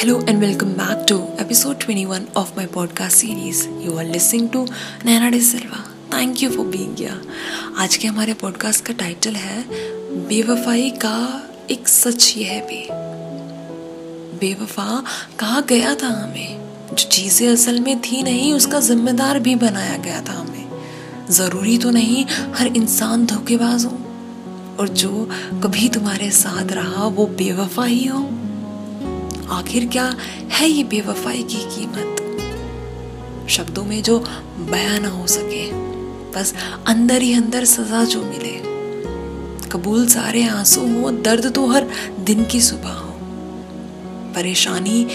Hello and welcome back to episode 21 of my podcast series. You are listening to Naina De Silva. Thank you for being here. आज के हमारे podcast का title है, बेवफाई का एक सच यह भी बेवफा कहा गया था हमें जो चीज़ें असल में थी नहीं, उसका जिम्मेदार भी बनाया गया था हमें ज़रूरी तो नहीं हर इंसान धोखेबाज हो और जो कभी तुम्हारे साथ रहा, वो बेवफा ही हो आखिर क्या है ये बेवफाई की कीमत? शब्दों में जो बयान ना हो सके, बस अंदर ही अंदर सजा जो मिले। कबूल सारे आँसू हो, दर्द तो हर दिन की सुबह हो। परेशानी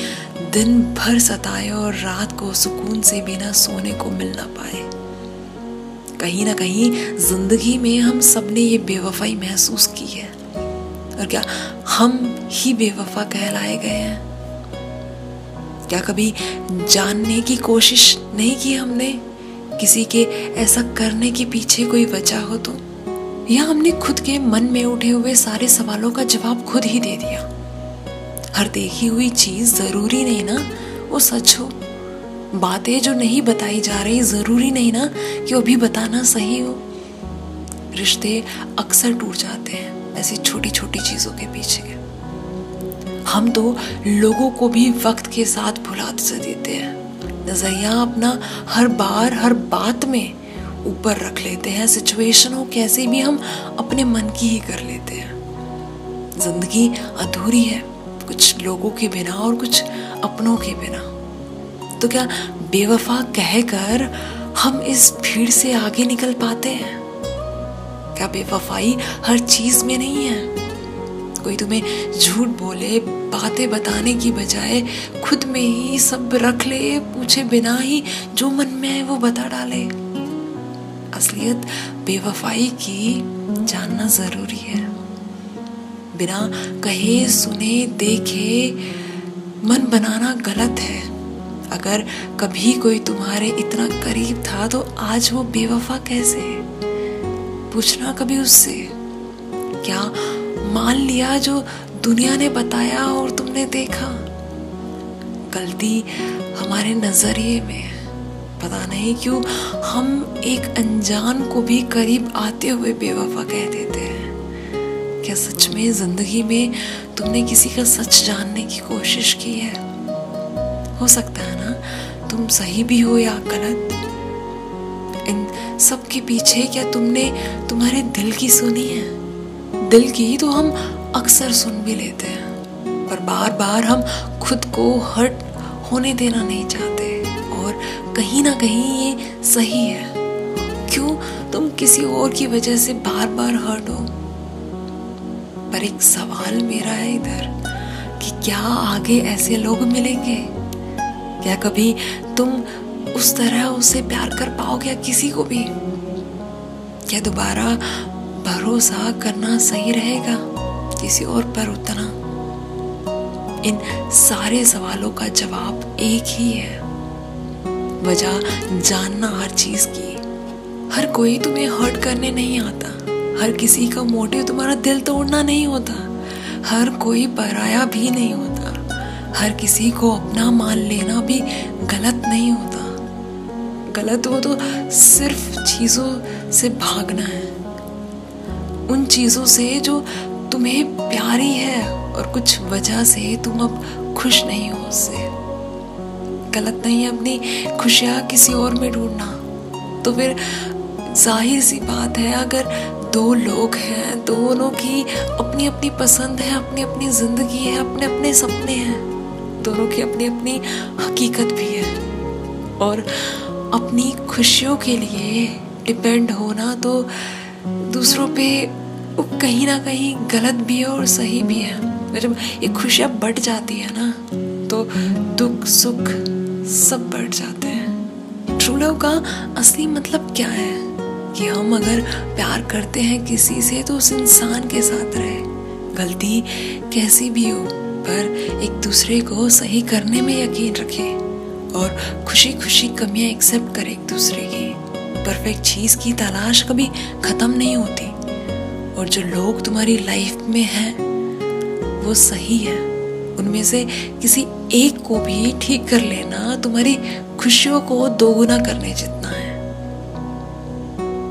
दिन भर सताए और रात को सुकून से बिना सोने को मिल ना पाए। कहीं ना कहीं ज़िंदगी में हम सबने ये बेवफाई महसूस की है। और क्या हम ही बेवफा कहलाए गए हैं। क्या कभी जानने की कोशिश नहीं की हमने? किसी के ऐसा करने के पीछे कोई वजह हो तो? या हमने खुद के मन में उठे हुए सारे सवालों का जवाब खुद ही दे दिया? हर देखी हुई चीज़ ज़रूरी नहीं ना? वो सच हो। बातें जो नहीं बताई जा रही ज़रूरी नहीं ना? कि वो भी बताना सही हो। रिश्ते अक्सर टूट जाते हैं। ऐसी छोटी छोटी चीज़ों के पीछे। हम तो लोगों को भी वक्त के साथ भुला देते हैं। नज़रिया अपना हर बार, हर बात में ऊपर रख लेते हैं। सिचुएशन हो कैसे भी हम अपने मन की ही कर लेते हैं। ज़िंदगी अधूरी है, कुछ लोगों के बिना और कुछ अपनों के बिना। तो क्या बेवफा कहकर हम इस भीड़ से आगे निकल पाते हैं? क्या बेवफाई हर चीज़ में नहीं है? कोई तुम्हें झूठ बोले, बातें बताने की बजाय खुद में ही सब रख ले, पूछे बिना ही जो मन में है वो बता डाले। असलियत, बेवफाई की जानना ज़रूरी है। बिना कहे, सुने, देखे, मन बनाना गलत है। अगर कभी कोई तुम्हारे इतना करीब था तो आज वो बेवफा कैसे पूछना कभी उससे, क्या मान लिया जो दुनिया ने बताया और तुमने देखा? गलती हमारे नज़रिए में पता नहीं क्यों हम एक अनजान को भी करीब आते हुए बेवफा कह देते हैं। क्या सच में ज़िंदगी में तुमने किसी का सच जानने की कोशिश की है? हो सकता है ना, तुम सही भी हो या गलत। इन सब के पीछे क्या तुमने तुम्हारे दिल की सुनी है? दिल की तो हम अक्सर सुन भी लेते हैं, पर बार बार हम खुद को हर्ट होने देना नहीं चाहते, और कहीं ना कहीं ये सही है। क्यों? तुम किसी और की वजह से बार बार हर्ट हो। पर एक सवाल मेरा है इधर, कि क्या आगे ऐसे लोग मिलेंगे? क्या कभी तुम उस तरह उसे प्यार कर पाओगे किसी को भी? क्या दोबारा भरोसा करना सही रहेगा? किसी और पर उतना। इन सारे सवालों का जवाब एक ही है। वजह जानना हर चीज़ की। हर कोई तुम्हें हर्ट करने नहीं आता। हर किसी का मोटिव तुम्हारा दिल तोड़ना नहीं होता। हर कोई पराया भी नहीं होता। हर किसी को अपना मान लेना भी गलत नहीं होता। गलत हो तो सिर्फ़ चीज़ों से भागना है। उन चीज़ों से जो तुम्हें प्यारी है और कुछ वजह से तुम अब खुश नहीं हो उससे। गलत नहीं है अपनी खुशियाँ किसी और में ढूंढना। तो फिर ज़ाहिर सी बात है, अगर दो लोग हैं, दोनों की अपनी अपनी पसंद है अपनी अपनी ज़िंदगी है अपने अपने सपने हैं, दोनों की अपनी अपनी हकीकत भी है। और अपनी खुशियों के लिए डिपेंड होना तो दूसरों पे कहीं ना कहीं गलत भी है और सही भी है। जब ये खुशियाँ बढ़ जाती है ना तो दुख, सुख सब बढ़ जाते हैं। ट्रू लव का असली मतलब क्या है? कि हम अगर प्यार करते हैं किसी से तो उस इंसान के साथ रहे। गलती कैसी भी हो, पर एक दूसरे को सही करने में यकीन रखें। और खुशी खुशी कमियाँ एक्सेप्ट करें एक दूसरे की। परफेक्ट चीज़ की तलाश कभी खत्म नहीं होती। और जो लोग तुम्हारी लाइफ में हैं, वो सही है। उनमें से किसी एक को भी ठीक कर लेना तुम्हारी खुशियों को दोगुना करने जितना है।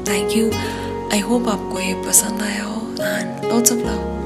थैंक यू आई होप आपको ये पसंद आया हो एंड लॉट्स ऑफ़ लव